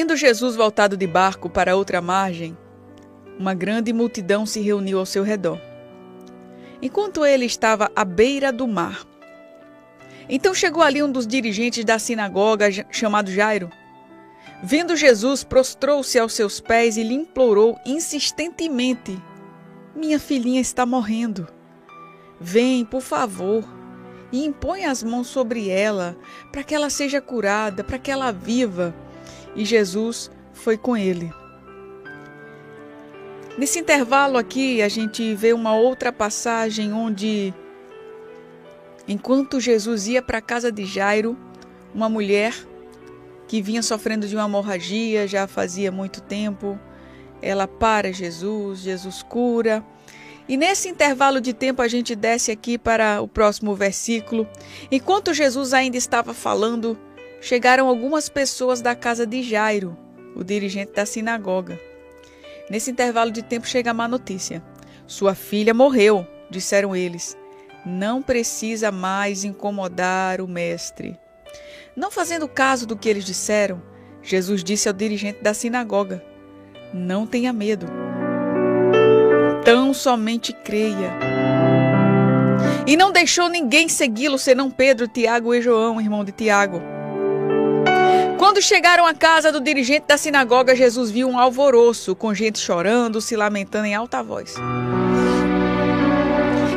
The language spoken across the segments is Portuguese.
Tendo Jesus voltado de barco para outra margem, uma grande multidão se reuniu ao seu redor. Enquanto ele estava à beira do mar, então chegou ali um dos dirigentes da sinagoga, chamado Jairo. Vendo Jesus, prostrou-se aos seus pés e lhe implorou insistentemente: Minha filhinha está morrendo. Vem, por favor, e impõe as mãos sobre ela, para que ela seja curada, para que ela viva. E Jesus foi com ele. Nesse intervalo aqui, a gente vê uma outra passagem onde Enquanto Jesus ia para a casa de Jairo, uma mulher que vinha sofrendo de uma hemorragia já fazia muito tempo, ela para Jesus, Jesus cura. E nesse intervalo de tempo a gente desce aqui para o próximo versículo. Enquanto Jesus ainda estava falando, chegaram algumas pessoas da casa de Jairo, o dirigente da sinagoga. Nesse intervalo de tempo chega a má notícia. Sua filha morreu, disseram eles não precisa mais incomodar o mestre. Não fazendo caso do que eles disseram, Jesus disse ao dirigente da sinagoga: Não tenha medo. Tão somente creia. E não deixou ninguém segui-lo senão Pedro, Tiago e João, irmão de Tiago. Quando chegaram à casa do dirigente da sinagoga, Jesus viu um alvoroço, com gente chorando, se lamentando em alta voz.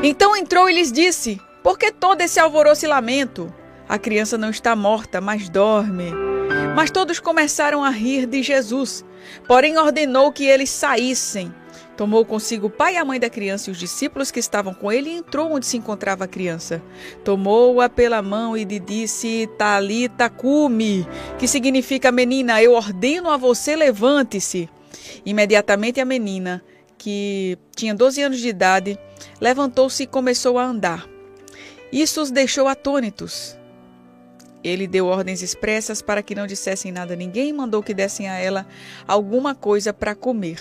Então entrou e lhes disse: Por que todo esse alvoroço e lamento? A criança não está morta, mas dorme. Mas todos começaram a rir de Jesus. Porém, ordenou que eles saíssem. Tomou consigo o pai e a mãe da criança e os discípulos que estavam com ele e entrou onde se encontrava a criança. Tomou-a pela mão e lhe disse: Talita cumi, que significa menina, eu ordeno a você, levante-se. Imediatamente a menina, que tinha 12 anos de idade, levantou-se e começou a andar. Isso os deixou atônitos. Ele deu ordens expressas para que não dissessem nada a ninguém e mandou que dessem a ela alguma coisa para comer.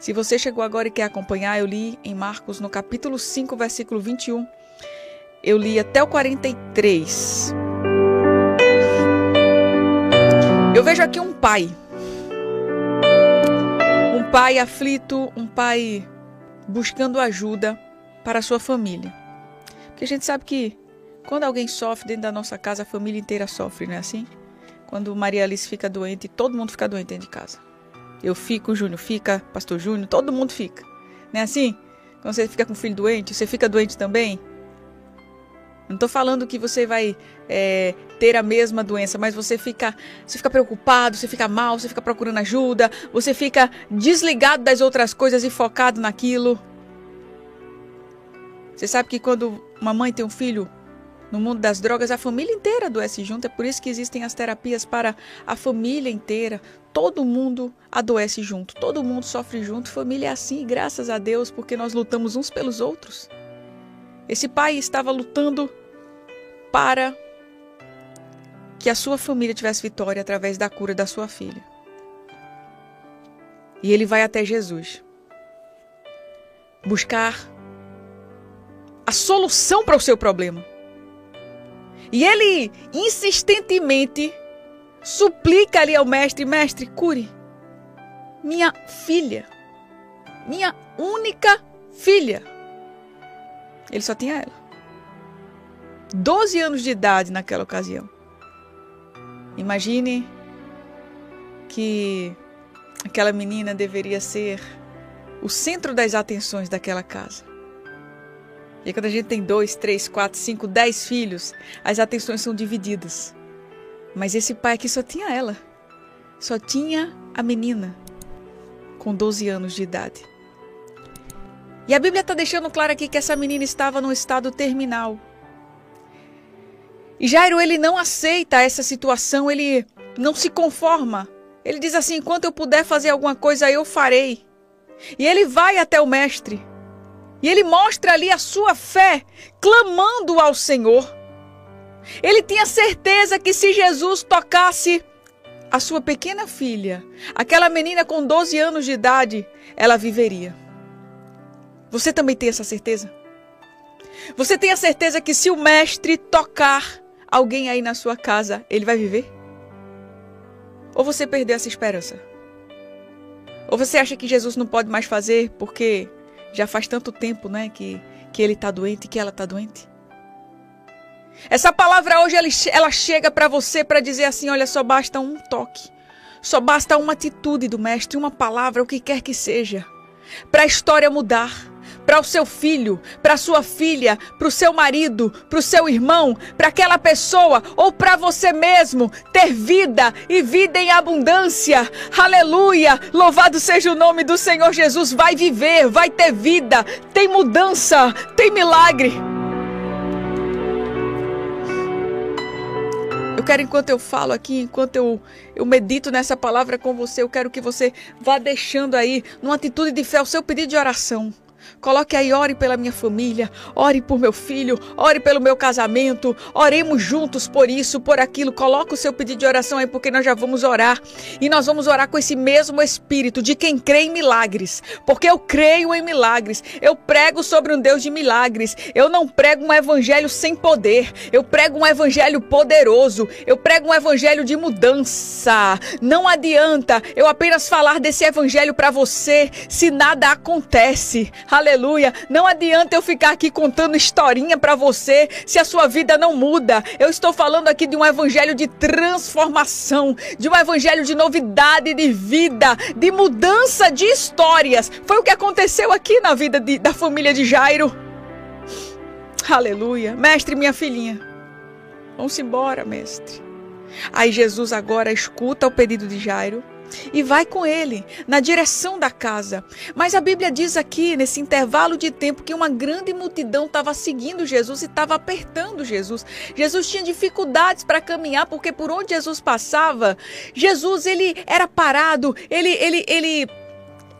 Se você chegou agora e quer acompanhar, eu li em Marcos no capítulo 5, versículo 21. Eu li até o 43. Eu vejo aqui um pai. Um pai aflito, um pai buscando ajuda para a sua família. Porque a gente sabe que quando alguém sofre dentro da nossa casa, a família inteira sofre, não é assim? Quando Maria Alice fica doente, todo mundo fica doente dentro de casa. Eu fico, Júnior fica, Pastor Júnior, todo mundo fica. Não é assim? Quando você fica com o filho doente, você fica doente também? Não estou falando que você vai é, ter a mesma doença, mas você fica, você fica preocupado, você fica mal, você fica procurando ajuda, você fica desligado das outras coisas e focado naquilo. Você sabe que quando uma mãe tem um filho no mundo das drogas, a família inteira adoece junto. É por isso que existem as terapias para a família inteira. Todo mundo adoece junto, todo mundo sofre junto. Família é assim, graças a Deus, porque nós lutamos uns pelos outros. Esse pai estava lutando para que a sua família tivesse vitória através da cura da sua filha. E ele vai até Jesus buscar a solução para o seu problema. E ele insistentemente suplica ali ao mestre: Mestre, cure minha filha, minha única filha. Ele só tinha ela. 12 anos de idade naquela ocasião. Imagine que aquela menina deveria ser o centro das atenções daquela casa. E quando a gente tem dois, três, quatro, cinco, dez filhos, as atenções são divididas. Mas esse pai aqui só tinha ela. Só tinha a menina com 12 anos de idade. E a Bíblia está deixando claro aqui que essa menina estava num estado terminal. E Jairo, ele não aceita essa situação, ele não se conforma. Ele diz assim: enquanto eu puder fazer alguma coisa, eu farei. E ele vai até o mestre. E ele mostra ali a sua fé, clamando ao Senhor. Ele tinha certeza que se Jesus tocasse a sua pequena filha, aquela menina com 12 anos de idade, ela viveria. Você também tem essa certeza? Você tem a certeza que se o mestre tocar alguém aí na sua casa, ele vai viver? Ou você perdeu essa esperança? Ou você acha que Jesus não pode mais fazer porque já faz tanto tempo, né, que, que ele está doente, que ela está doente? Essa palavra hoje ela, chega para você para dizer assim: olha, só basta um toque, só basta uma atitude do Mestre, uma palavra, o que quer que seja, para a história mudar para o seu filho, para sua filha, para o seu marido, para o seu irmão, para aquela pessoa ou para você mesmo ter vida e vida em abundância. Aleluia! Louvado seja o nome do Senhor Jesus. Vai viver, vai ter vida, tem mudança, tem milagre. Eu quero, enquanto eu falo aqui, enquanto eu, eu medito nessa palavra com você, eu quero que você vá deixando aí, numa atitude de fé, o seu pedido de oração. Coloque aí, ore pela minha família, ore por meu filho, ore pelo meu casamento, oremos juntos por isso, por aquilo. Coloque o seu pedido de oração aí, porque nós já vamos orar. E nós vamos orar com esse mesmo espírito de quem crê em milagres. Porque eu creio em milagres. Eu prego sobre um Deus de milagres. Eu não prego um evangelho sem poder. Eu prego um evangelho poderoso. Eu prego um evangelho de mudança. Não adianta eu apenas falar desse evangelho para você se nada acontece. Aleluia. Não adianta eu ficar aqui contando historinha para você se a sua vida não muda. Eu estou falando aqui de um evangelho de transformação, de um evangelho de novidade de vida, de mudança de histórias. Foi o que aconteceu aqui na vida de, da família de Jairo. Aleluia. Mestre, minha filhinha. Vamos embora, mestre. Aí Jesus agora escuta o pedido de Jairo e vai com ele na direção da casa. Mas a Bíblia diz aqui, nesse intervalo de tempo, que uma grande multidão estava seguindo Jesus e estava apertando Jesus. Jesus tinha dificuldades para caminhar, porque por onde Jesus passava, Jesus ele era parado, ele, ele, ele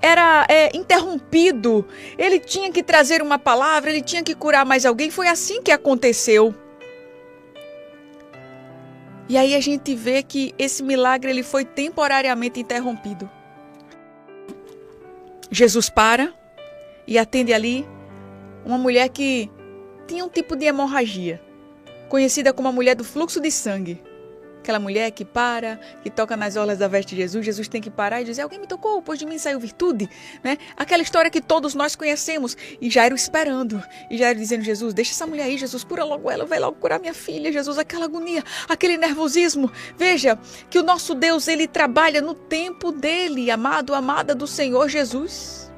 era é, interrompido, ele tinha que trazer uma palavra, ele tinha que curar mais alguém. Foi assim que aconteceu. E aí a gente vê que esse milagre ele foi temporariamente interrompido. Jesus para e atende ali uma mulher que tinha um tipo de hemorragia, conhecida como a mulher do fluxo de sangue. Aquela mulher que para, que toca nas orlas da veste de Jesus, Jesus tem que parar e dizer: Alguém me tocou, pois de mim saiu virtude. Né? Aquela história que todos nós conhecemos. E Jairo esperando. E Jairo dizendo: Jesus, deixa essa mulher aí, Jesus, cura logo ela, vai logo curar minha filha. Jesus, aquela agonia, aquele nervosismo. Veja que o nosso Deus, ele trabalha no tempo dele, amado, amada do Senhor Jesus.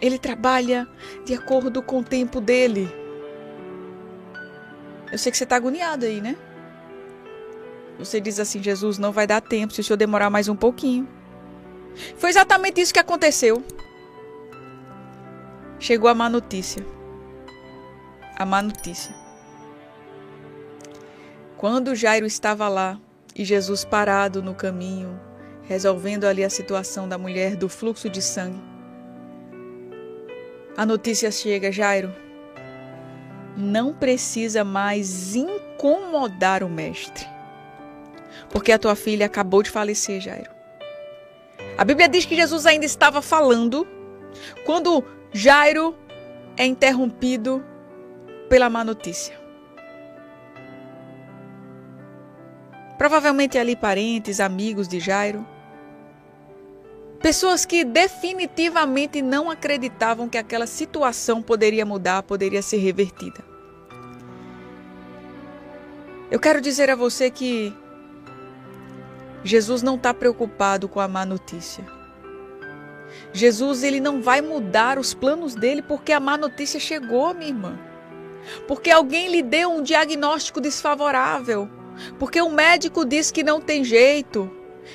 Ele trabalha de acordo com o tempo dele. Eu sei que você está agoniado aí, né? Você diz assim: Jesus, não vai dar tempo se o senhor demorar mais um pouquinho. Foi exatamente isso que aconteceu. Chegou a má notícia. A má notícia. Quando Jairo estava lá e Jesus parado no caminho, resolvendo ali a situação da mulher do fluxo de sangue, a notícia chega: Jairo, não precisa mais incomodar o mestre porque a tua filha acabou de falecer, Jairo. A Bíblia diz que Jesus ainda estava falando quando Jairo é interrompido pela má notícia. Provavelmente ali parentes, amigos de Jairo. Pessoas que definitivamente não acreditavam que aquela situação poderia mudar, poderia ser revertida. Eu quero dizer a você que Jesus não está preocupado com a má notícia. Jesus ele não vai mudar os planos dele porque a má notícia chegou, minha irmã. Porque alguém lhe deu um diagnóstico desfavorável. Porque o médico disse que não tem jeito.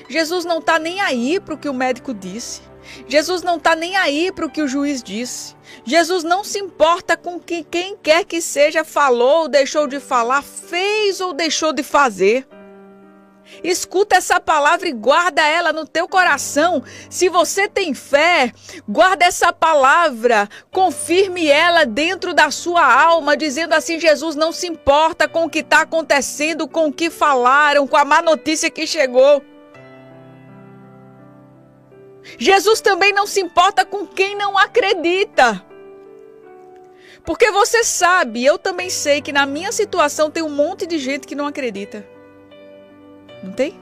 Jesus não está nem aí para o que o médico disse. Jesus não está nem aí para o que o juiz disse. Jesus não se importa com que quem quer que seja falou ou deixou de falar, fez ou deixou de fazer. Escuta essa palavra e guarda ela no teu coração. Se você tem fé, guarda essa palavra, confirme ela dentro da sua alma, dizendo assim: Jesus não se importa com o que está acontecendo, com o que falaram, com a má notícia que chegou. Jesus também não se importa com quem não acredita. Porque você sabe, eu também sei que na minha situação tem um monte de gente que não acredita. Não tem?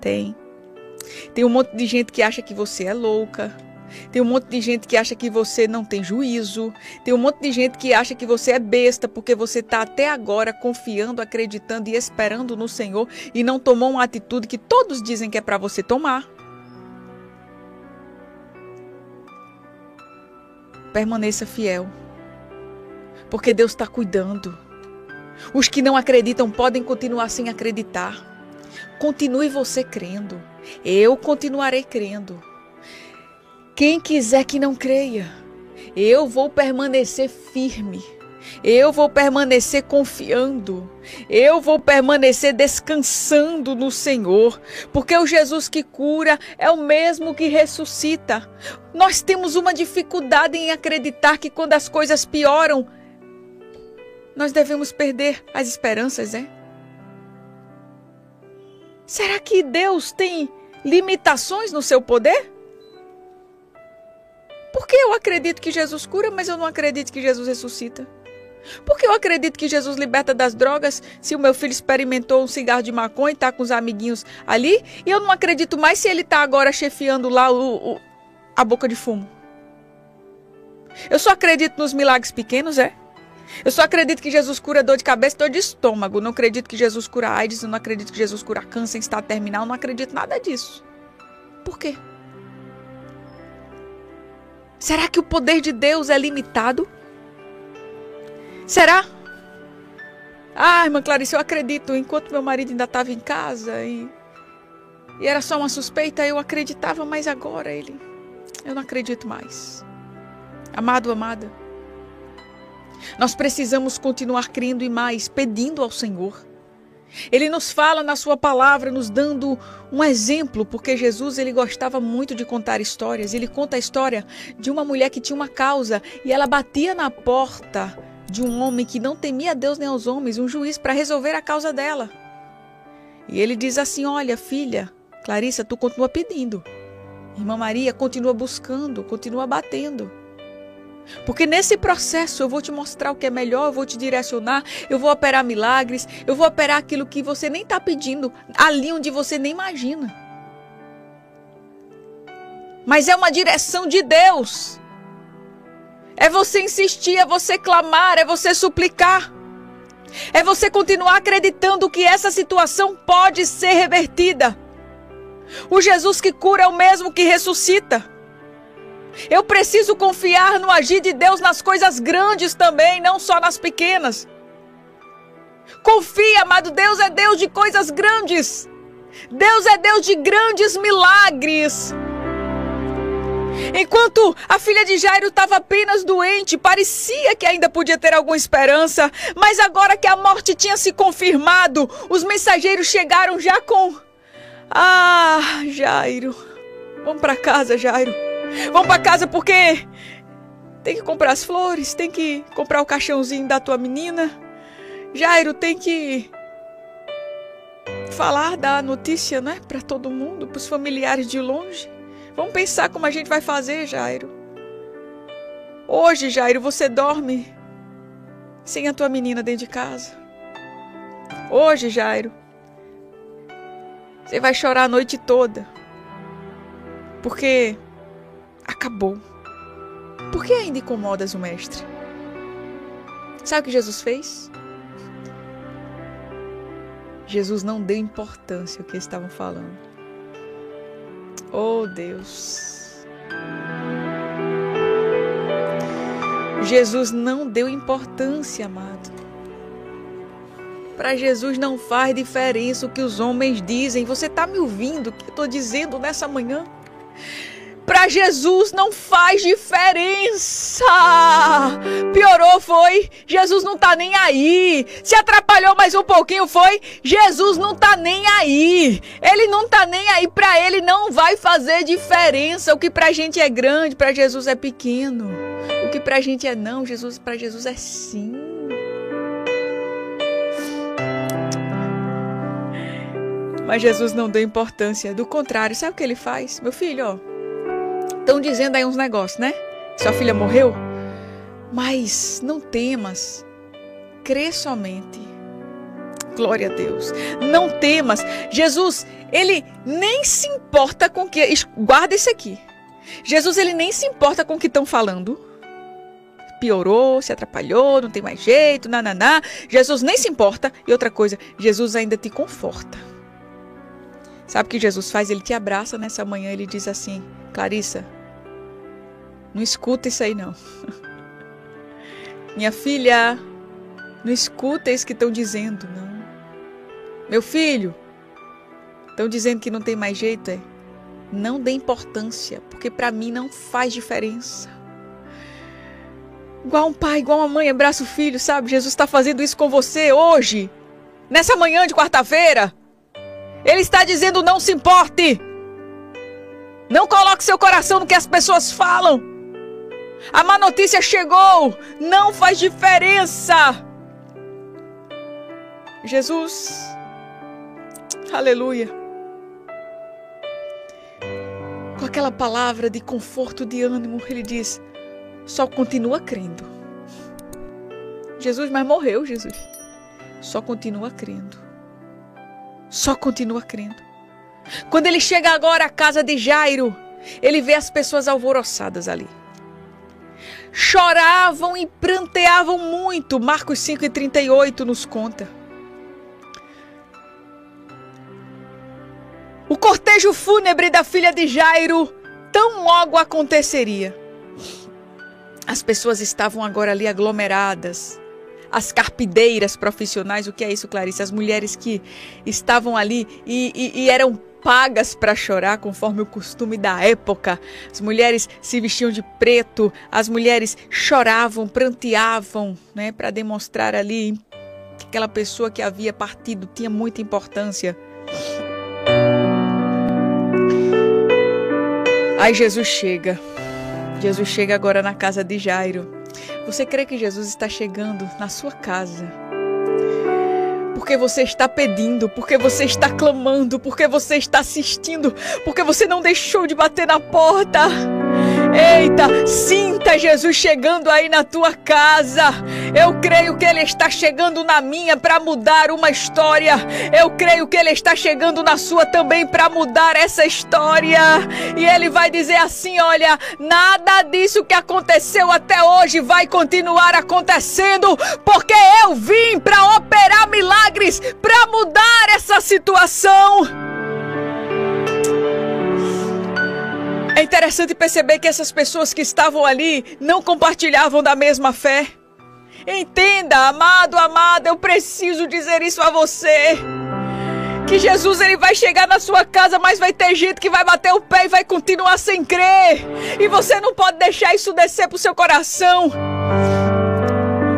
Tem. Tem um monte de gente que acha que você é louca. Tem um monte de gente que acha que você não tem juízo. Tem um monte de gente que acha que você é besta porque você está até agora confiando, acreditando e esperando no Senhor e não tomou uma atitude que todos dizem que é para você tomar. Permaneça fiel, porque Deus está cuidando. Os que não acreditam podem continuar sem acreditar. Continue você crendo. Eu continuarei crendo. Quem quiser que não creia, eu vou permanecer firme. Eu vou permanecer confiando. Eu vou permanecer descansando no Senhor, porque o Jesus que cura é o mesmo que ressuscita. Nós temos uma dificuldade em acreditar que quando as coisas pioram, nós devemos perder as esperanças, é? Será que Deus tem limitações no seu poder? Porque eu acredito que Jesus cura, mas eu não acredito que Jesus ressuscita. Porque eu acredito que Jesus liberta das drogas se o meu filho experimentou um cigarro de maconha e está com os amiguinhos ali. E eu não acredito mais se ele está agora chefiando lá o, o, a boca de fumo. Eu só acredito nos milagres pequenos, é? Eu só acredito que Jesus cura dor de cabeça e dor de estômago. Não acredito que Jesus cura AIDS, não acredito que Jesus cura câncer em estado terminal, não acredito nada disso. Por quê? Será que o poder de Deus é limitado? Será? Ah, irmã Clarice, eu acredito. Enquanto meu marido ainda estava em casa e, e era só uma suspeita, eu acreditava, mas agora ele. Eu não acredito mais. Amado, amada. Nós precisamos continuar crendo e mais, pedindo ao Senhor. Ele nos fala na sua palavra, nos dando um exemplo, porque Jesus ele gostava muito de contar histórias. Ele conta a história de uma mulher que tinha uma causa e ela batia na porta de um homem que não temia a Deus nem aos homens, um juiz para resolver a causa dela. E ele diz assim: "Olha, filha, Clarissa, tu continua pedindo. Irmã Maria continua buscando, continua batendo. Porque nesse processo eu vou te mostrar o que é melhor, eu vou te direcionar, eu vou operar milagres, eu vou operar aquilo que você nem está pedindo, ali onde você nem imagina. Mas é uma direção de Deus. É você insistir, é você clamar, é você suplicar. É você continuar acreditando que essa situação pode ser revertida. O Jesus que cura é o mesmo que ressuscita. Eu preciso confiar no agir de Deus nas coisas grandes também, não só nas pequenas. Confia, amado, Deus é Deus de coisas grandes. Deus é Deus de grandes milagres. Enquanto a filha de Jairo estava apenas doente, parecia que ainda podia ter alguma esperança, mas agora que a morte tinha se confirmado, os mensageiros chegaram já com: Ah, Jairo, vamos para casa, Jairo. Vamos para casa porque tem que comprar as flores, tem que comprar o caixãozinho da tua menina. Jairo tem que falar da notícia, né, para todo mundo, para os familiares de longe. Vamos pensar como a gente vai fazer, Jairo. Hoje, Jairo, você dorme sem a tua menina dentro de casa. Hoje, Jairo, você vai chorar a noite toda. Porque acabou. Por que ainda incomodas o Mestre? Sabe o que Jesus fez? Jesus não deu importância ao que estavam falando. Oh Deus. Jesus não deu importância, amado. Para Jesus não faz diferença o que os homens dizem. Você está me ouvindo o que eu estou dizendo nessa manhã? Para Jesus não faz diferença. Piorou foi, Jesus não tá nem aí. Se atrapalhou mais um pouquinho foi, Jesus não tá nem aí. Ele não tá nem aí, para ele não vai fazer diferença. O que pra gente é grande, para Jesus é pequeno. O que pra gente é não, Jesus para Jesus é sim. Mas Jesus não deu importância, do contrário, sabe o que ele faz? Meu filho, ó, Estão dizendo aí uns negócios, né? Sua filha morreu? Mas não temas. Crê somente. Glória a Deus. Não temas. Jesus, ele nem se importa com que. Guarda isso aqui. Jesus, ele nem se importa com o que estão falando. Piorou, se atrapalhou, não tem mais jeito, nananá. Jesus nem se importa. E outra coisa, Jesus ainda te conforta. Sabe o que Jesus faz? Ele te abraça nessa manhã, ele diz assim: Clarissa, não escuta isso aí não. Minha filha, não escuta isso que estão dizendo, não. Meu filho, estão dizendo que não tem mais jeito, é? Não dê importância, porque para mim não faz diferença. Igual um pai, igual uma mãe abraça o filho, sabe? Jesus está fazendo isso com você hoje, nessa manhã de quarta-feira. Ele está dizendo: não se importe. Não coloque seu coração no que as pessoas falam. A má notícia chegou. Não faz diferença. Jesus Aleluia. Com aquela palavra de conforto, de ânimo, ele diz: só continua crendo. Jesus, mas morreu, Jesus. Só continua crendo. Só continua crendo. Quando ele chega agora à casa de Jairo, ele vê as pessoas alvoroçadas ali. Choravam e pranteavam muito. Marcos 5,38 nos conta. O cortejo fúnebre da filha de Jairo tão logo aconteceria. As pessoas estavam agora ali aglomeradas. As carpideiras profissionais, o que é isso, Clarice? As mulheres que estavam ali e, e, e eram pagas para chorar, conforme o costume da época. As mulheres se vestiam de preto, as mulheres choravam, pranteavam, né, para demonstrar ali que aquela pessoa que havia partido tinha muita importância. Aí Jesus chega. Jesus chega agora na casa de Jairo. Você crê que Jesus está chegando na sua casa? Porque você está pedindo, porque você está clamando, porque você está assistindo, porque você não deixou de bater na porta. Eita, sinta Jesus chegando aí na tua casa. Eu creio que Ele está chegando na minha para mudar uma história. Eu creio que Ele está chegando na sua também para mudar essa história. E Ele vai dizer assim: olha, nada disso que aconteceu até hoje vai continuar acontecendo, porque eu vim para operar milagres, para mudar essa situação. É interessante perceber que essas pessoas que estavam ali não compartilhavam da mesma fé. Entenda, amado, amada, eu preciso dizer isso a você. Que Jesus ele vai chegar na sua casa, mas vai ter gente que vai bater o pé e vai continuar sem crer. E você não pode deixar isso descer pro seu coração.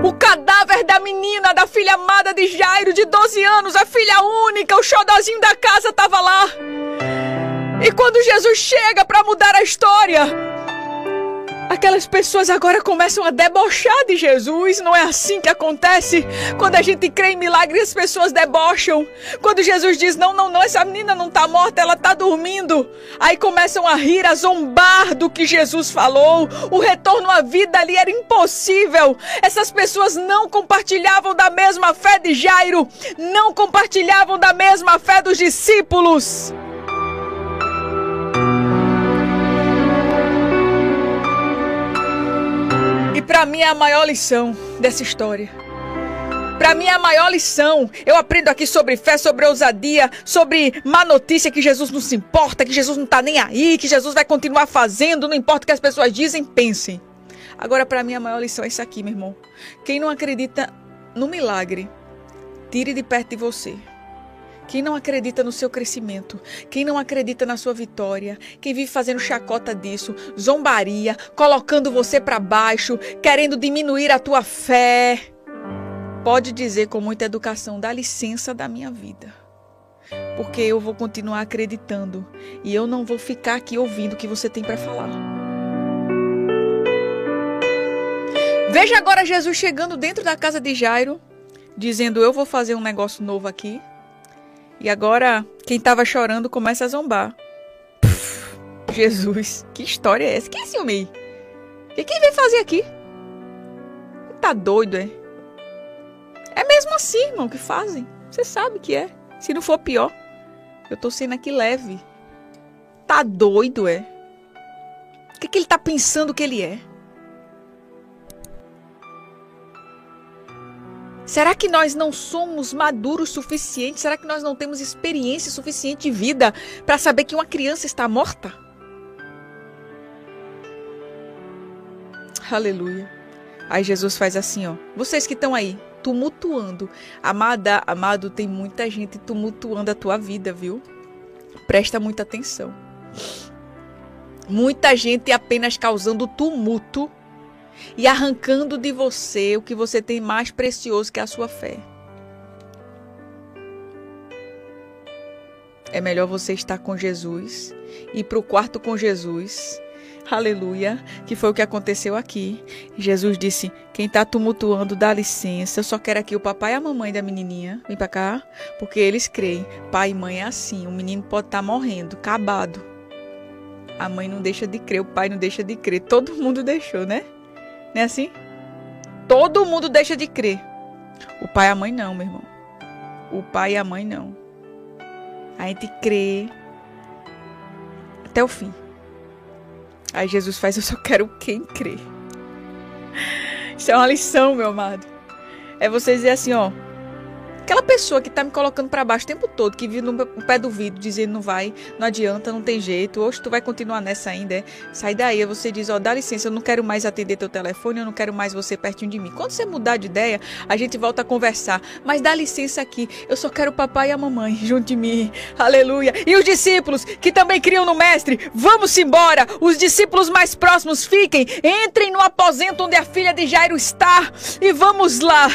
O cadáver da menina, da filha amada de Jairo, de 12 anos, a filha única, o xodozinho da casa estava lá. E quando Jesus chega para mudar a história, aquelas pessoas agora começam a debochar de Jesus. Não é assim que acontece? Quando a gente crê em milagres, as pessoas debocham. Quando Jesus diz: Não, não, não, essa menina não está morta, ela está dormindo. Aí começam a rir, a zombar do que Jesus falou. O retorno à vida ali era impossível. Essas pessoas não compartilhavam da mesma fé de Jairo, não compartilhavam da mesma fé dos discípulos. Para mim é a maior lição dessa história. Para mim é a maior lição. Eu aprendo aqui sobre fé, sobre ousadia, sobre má notícia que Jesus não se importa, que Jesus não tá nem aí, que Jesus vai continuar fazendo, não importa o que as pessoas dizem, pensem. Agora para mim a maior lição é isso aqui, meu irmão. Quem não acredita no milagre, tire de perto de você. Quem não acredita no seu crescimento, quem não acredita na sua vitória, quem vive fazendo chacota disso, zombaria, colocando você para baixo, querendo diminuir a tua fé, pode dizer com muita educação: dá licença da minha vida. Porque eu vou continuar acreditando e eu não vou ficar aqui ouvindo o que você tem para falar. Veja agora Jesus chegando dentro da casa de Jairo, dizendo: Eu vou fazer um negócio novo aqui. E agora quem estava chorando começa a zombar. Jesus, que história é essa? Quem é esse homem E quem vem fazer aqui? Tá doido, é? É mesmo assim, irmão, que fazem. Você sabe que é. Se não for pior. Eu tô sendo aqui leve. Tá doido, é? O que, que ele tá pensando que ele é? Será que nós não somos maduros suficientes? Será que nós não temos experiência suficiente de vida para saber que uma criança está morta? Aleluia. Aí Jesus faz assim, ó. Vocês que estão aí, tumultuando. Amada, amado, tem muita gente tumultuando a tua vida, viu? Presta muita atenção. Muita gente apenas causando tumulto e arrancando de você o que você tem mais precioso que é a sua fé. É melhor você estar com Jesus, ir para o quarto com Jesus. Aleluia, que foi o que aconteceu aqui. Jesus disse: Quem está tumultuando, dá licença. Eu só quero aqui o papai e a mamãe da menininha. Vem para cá, porque eles creem. Pai e mãe é assim. O menino pode estar tá morrendo, acabado. A mãe não deixa de crer, o pai não deixa de crer. Todo mundo deixou, né? Não é assim? Todo mundo deixa de crer. O pai e a mãe não, meu irmão. O pai e a mãe não. A gente crê até o fim. Aí Jesus faz, eu só quero quem crê. Isso é uma lição, meu amado. É você dizer assim, ó. Aquela pessoa que tá me colocando para baixo o tempo todo, que vive no pé do vidro, dizendo não vai, não adianta, não tem jeito, hoje tu vai continuar nessa ainda, é? sai daí. Aí você diz, ó, oh, dá licença, eu não quero mais atender teu telefone, eu não quero mais você pertinho de mim. Quando você mudar de ideia, a gente volta a conversar. Mas dá licença aqui, eu só quero o papai e a mamãe junto de mim. Aleluia. E os discípulos que também criam no mestre, vamos embora. Os discípulos mais próximos fiquem, entrem no aposento onde a filha de Jairo está e vamos lá.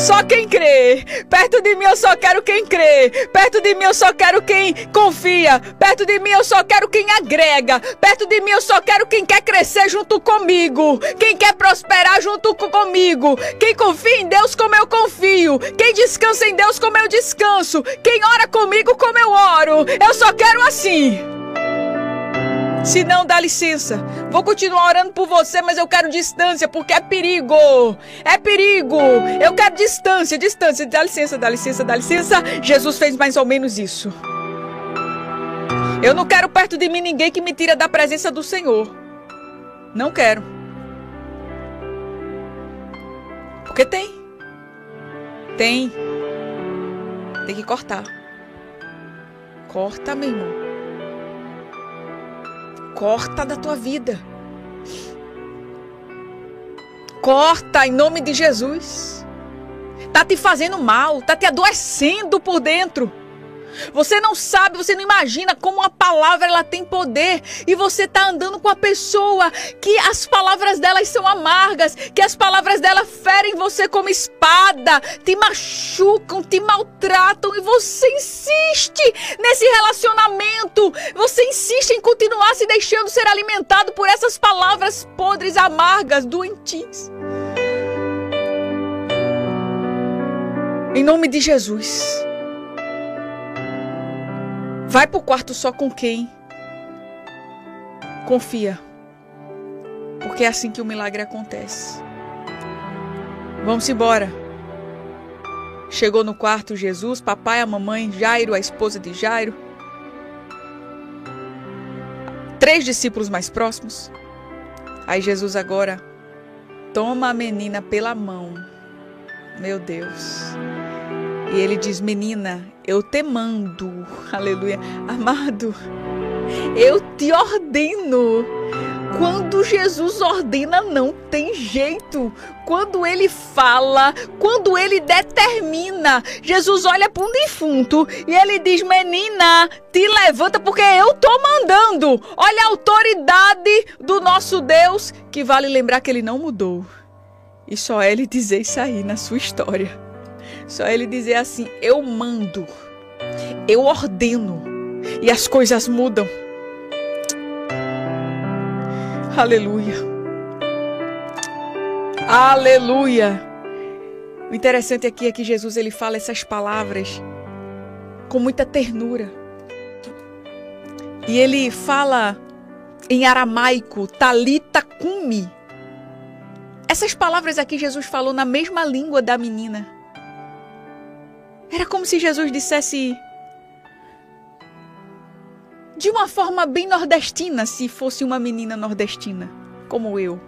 Só quem crê. Perto de mim eu só quero quem crê. Perto de mim eu só quero quem confia. Perto de mim eu só quero quem agrega. Perto de mim eu só quero quem quer crescer junto comigo. Quem quer prosperar junto comigo. Quem confia em Deus como eu confio. Quem descansa em Deus como eu descanso. Quem ora comigo como eu oro. Eu só quero assim. Se não, dá licença. Vou continuar orando por você, mas eu quero distância, porque é perigo. É perigo. Eu quero distância, distância. Dá licença, dá licença, dá licença. Jesus fez mais ou menos isso. Eu não quero perto de mim ninguém que me tira da presença do Senhor. Não quero. Porque tem. Tem. Tem que cortar. Corta, meu irmão corta da tua vida. Corta em nome de Jesus. Tá te fazendo mal, tá te adoecendo por dentro. Você não sabe, você não imagina como a palavra ela tem poder e você tá andando com a pessoa que as palavras delas são amargas, que as palavras dela ferem você como espada, te machucam, te maltratam e você insiste nesse relacionamento. Você insiste em continuar se deixando ser alimentado por essas palavras podres, amargas, doentias. Em nome de Jesus. Vai pro quarto só com quem confia. Porque é assim que o milagre acontece. Vamos embora. Chegou no quarto Jesus, papai, a mamãe, Jairo, a esposa de Jairo. Três discípulos mais próximos. Aí Jesus agora toma a menina pela mão. Meu Deus. E ele diz: Menina, eu te mando, aleluia, amado, eu te ordeno. Quando Jesus ordena, não tem jeito. Quando ele fala, quando ele determina, Jesus olha para um defunto e ele diz: Menina, te levanta porque eu tô mandando. Olha a autoridade do nosso Deus, que vale lembrar que ele não mudou. E só ele dizer isso aí na sua história. Só ele dizer assim: Eu mando, eu ordeno, e as coisas mudam. Aleluia. Aleluia. O interessante aqui é que Jesus ele fala essas palavras com muita ternura. E ele fala em aramaico, talita kumi. Essas palavras aqui Jesus falou na mesma língua da menina. Era como se Jesus dissesse de uma forma bem nordestina, se fosse uma menina nordestina, como eu.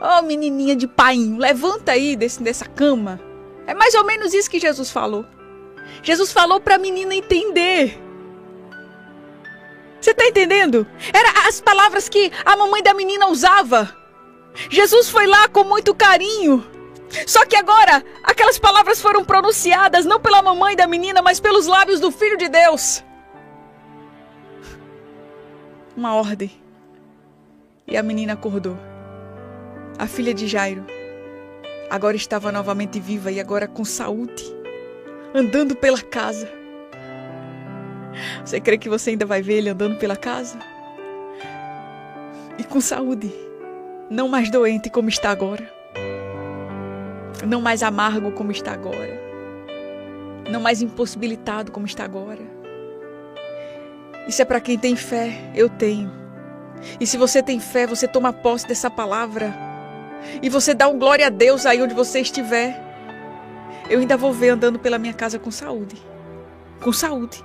Oh, menininha de painho, levanta aí desse, dessa cama. É mais ou menos isso que Jesus falou. Jesus falou para a menina entender. Você está entendendo? Era as palavras que a mamãe da menina usava. Jesus foi lá com muito carinho. Só que agora, aquelas palavras foram pronunciadas não pela mamãe da menina, mas pelos lábios do Filho de Deus. Uma ordem. E a menina acordou. A filha de Jairo agora estava novamente viva e agora com saúde, andando pela casa. Você crê que você ainda vai ver ele andando pela casa? E com saúde, não mais doente como está agora, não mais amargo como está agora, não mais impossibilitado como está agora. Isso é para quem tem fé, eu tenho. E se você tem fé, você toma posse dessa palavra e você dá um glória a Deus aí onde você estiver. Eu ainda vou ver andando pela minha casa com saúde. Com saúde.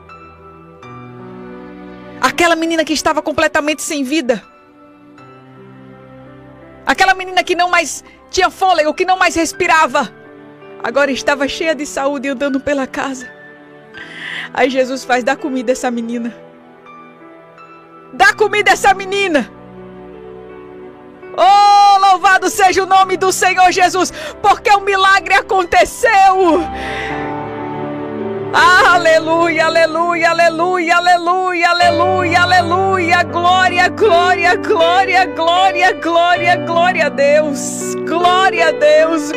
Aquela menina que estava completamente sem vida. Aquela menina que não mais tinha fôlego, que não mais respirava. Agora estava cheia de saúde andando pela casa. Aí Jesus faz dar comida a essa menina. Dá comida a essa menina. Oh, louvado seja o nome do Senhor Jesus, porque o milagre aconteceu. Aleluia, aleluia, aleluia, aleluia, aleluia, aleluia. Glória, glória, glória, glória, glória, glória a Deus. Glória a Deus.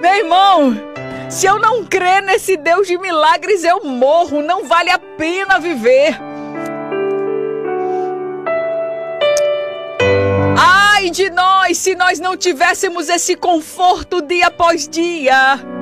Meu irmão, se eu não crer nesse Deus de milagres, eu morro. Não vale a pena viver. Ai de nós se nós não tivéssemos esse conforto dia após dia.